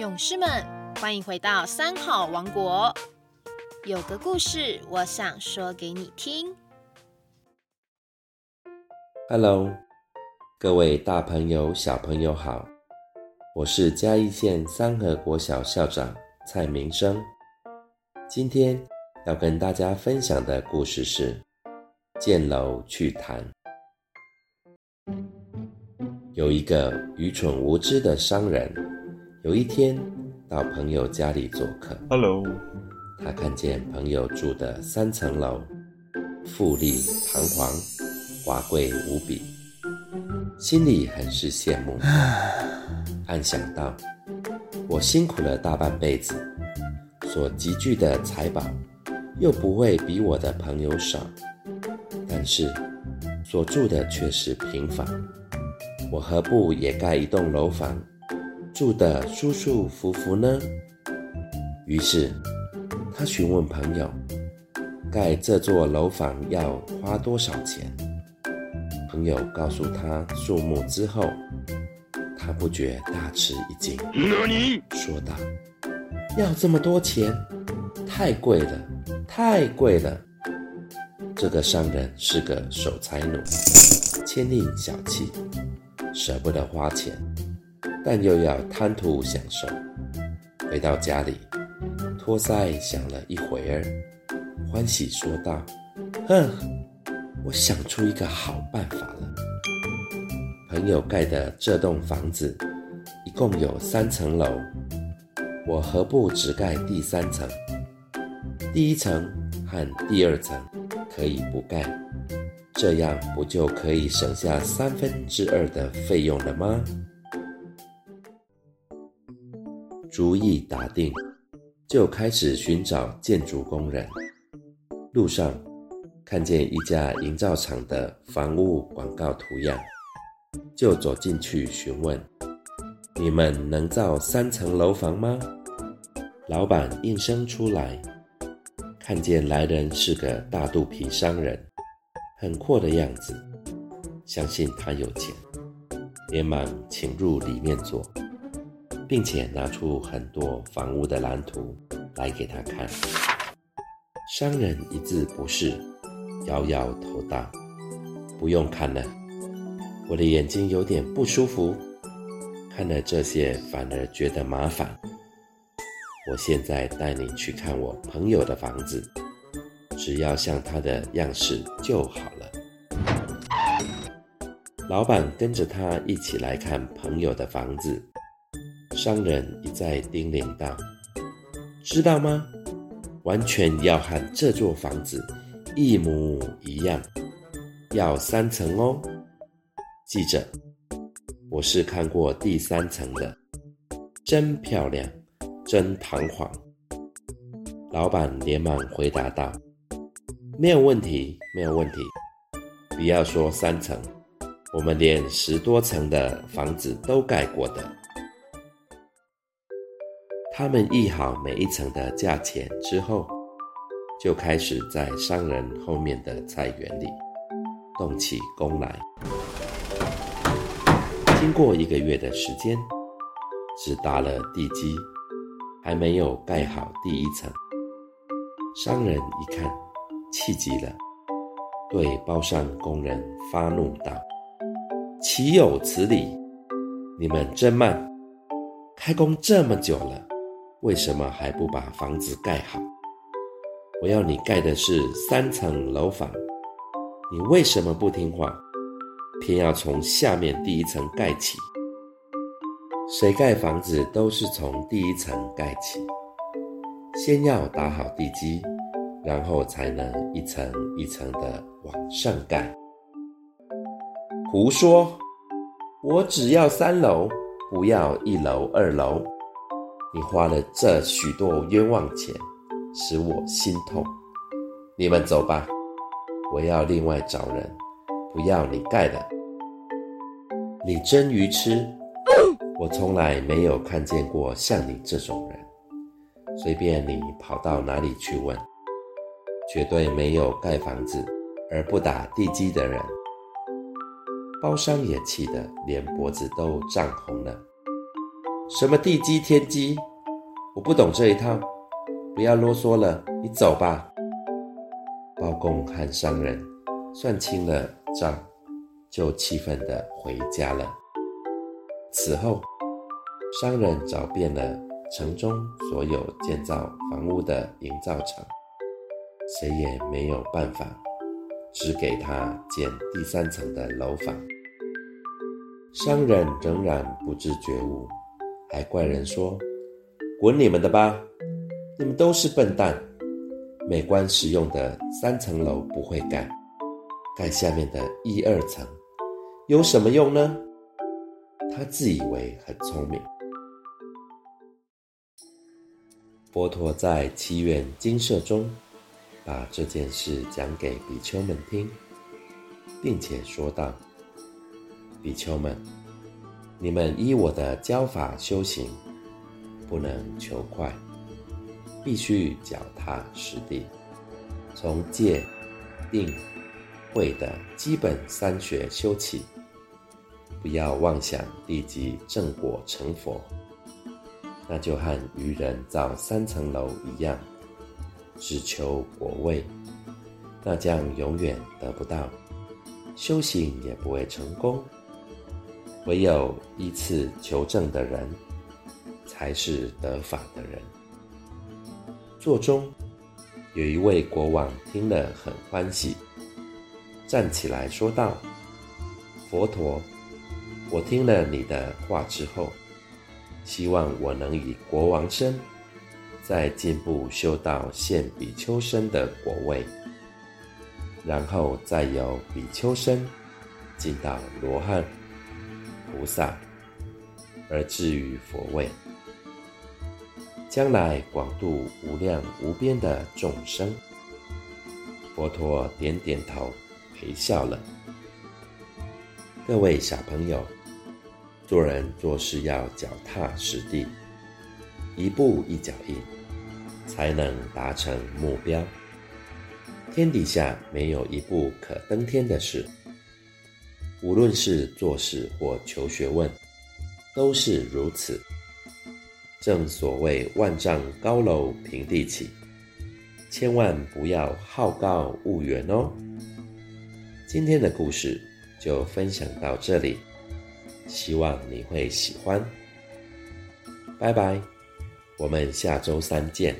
勇士们，欢迎回到三好王国。有个故事，我想说给你听。Hello，各位大朋友、小朋友好，我是嘉义县三河国小校长蔡明生。今天要跟大家分享的故事是《见楼去谈》。有一个愚蠢无知的商人，有一天到朋友家里做客。Hello，他看见朋友住的三层楼，富丽堂皇，华贵无比，心里很是羡慕，暗想到：我辛苦了大半辈子，所集聚的财宝，又不会比我的朋友少，但是所住的却是平房。我何不也盖一栋楼房，住得舒舒服服呢？于是，他询问朋友，盖这座楼房要花多少钱？朋友告诉他数目之后，他不觉大吃一惊，说道：“要这么多钱，太贵了，太贵了！这个商人是个守财奴，谦吝小气。”舍不得花钱，但又要贪图享受。回到家里，托腮想了一会儿，欢喜说道：“哼，我想出一个好办法了。朋友盖的这栋房子一共有三层楼，我何不只盖第三层？第一层和第二层可以不盖。”这样不就可以省下三分之二的费用了吗？主意打定，就开始寻找建筑工人。路上看见一家营造厂的房屋广告图样，就走进去询问：“你们能造三层楼房吗？”老板应声出来，看见来人是个大肚皮商人。很阔的样子，相信他有钱，连忙请入里面坐，并且拿出很多房屋的蓝图来给他看。商人一字不识，摇摇头道：“不用看了，我的眼睛有点不舒服，看了这些反而觉得麻烦。我现在带你去看我朋友的房子。”只要像他的样式就好了。老板跟着他一起来看朋友的房子，商人一再叮咛道：“知道吗？完全要和这座房子一模一样，要三层哦。记着，我是看过第三层的，真漂亮，真堂皇。”老板连忙回答道。没有问题，没有问题。不要说三层，我们连十多层的房子都盖过的。他们议好每一层的价钱之后，就开始在商人后面的菜园里动起工来。经过一个月的时间，只打了地基，还没有盖好第一层。商人一看。气急了，对包上工人发怒道：“岂有此理！你们真慢，开工这么久了，为什么还不把房子盖好？我要你盖的是三层楼房，你为什么不听话，偏要从下面第一层盖起？谁盖房子都是从第一层盖起，先要打好地基。”然后才能一层一层的往上盖。胡说！我只要三楼，不要一楼、二楼。你花了这许多冤枉钱，使我心痛。你们走吧，我要另外找人，不要你盖的。你真愚痴！我从来没有看见过像你这种人。随便你跑到哪里去问。绝对没有盖房子而不打地基的人。包商也气得连脖子都涨红了，什么地基天基？我不懂这一套，不要啰嗦了，你走吧。包公和商人算清了账，就气愤地回家了。此后，商人找遍了城中所有建造房屋的营造厂，谁也没有办法，只给他建第三层的楼房。商人仍然不知觉悟，还怪人说：“滚你们的吧！你们都是笨蛋，美观实用的三层楼不会盖，盖下面的一二层有什么用呢？”他自以为很聪明。佛陀在祈愿精舍中，把这件事讲给比丘们听，并且说道。比丘们，你们依我的教法修行，不能求快，必须脚踏实地，从戒、定、慧的基本三学修起，不要妄想立即正果成佛，那就和愚人造三层楼一样，只求果位，那将永远得不到，修行也不会成功。唯有依次求证的人，才是得法的人。座中有一位国王听了很欢喜，站起来说道：“佛陀，我听了你的话之后，希望我能以国王身，再进步修到现比丘身的果位，然后再由比丘身进到罗汉。”菩萨，而至于佛位，将来广度无量无边的众生。佛陀点点头，陪笑了。各位小朋友，做人做事要脚踏实地，一步一脚印，才能达成目标。天底下没有一步可登天的事。无论是做事或求学问，都是如此。正所谓万丈高楼平地起，千万不要好高骛远哦。今天的故事就分享到这里，希望你会喜欢。拜拜，我们下周三见。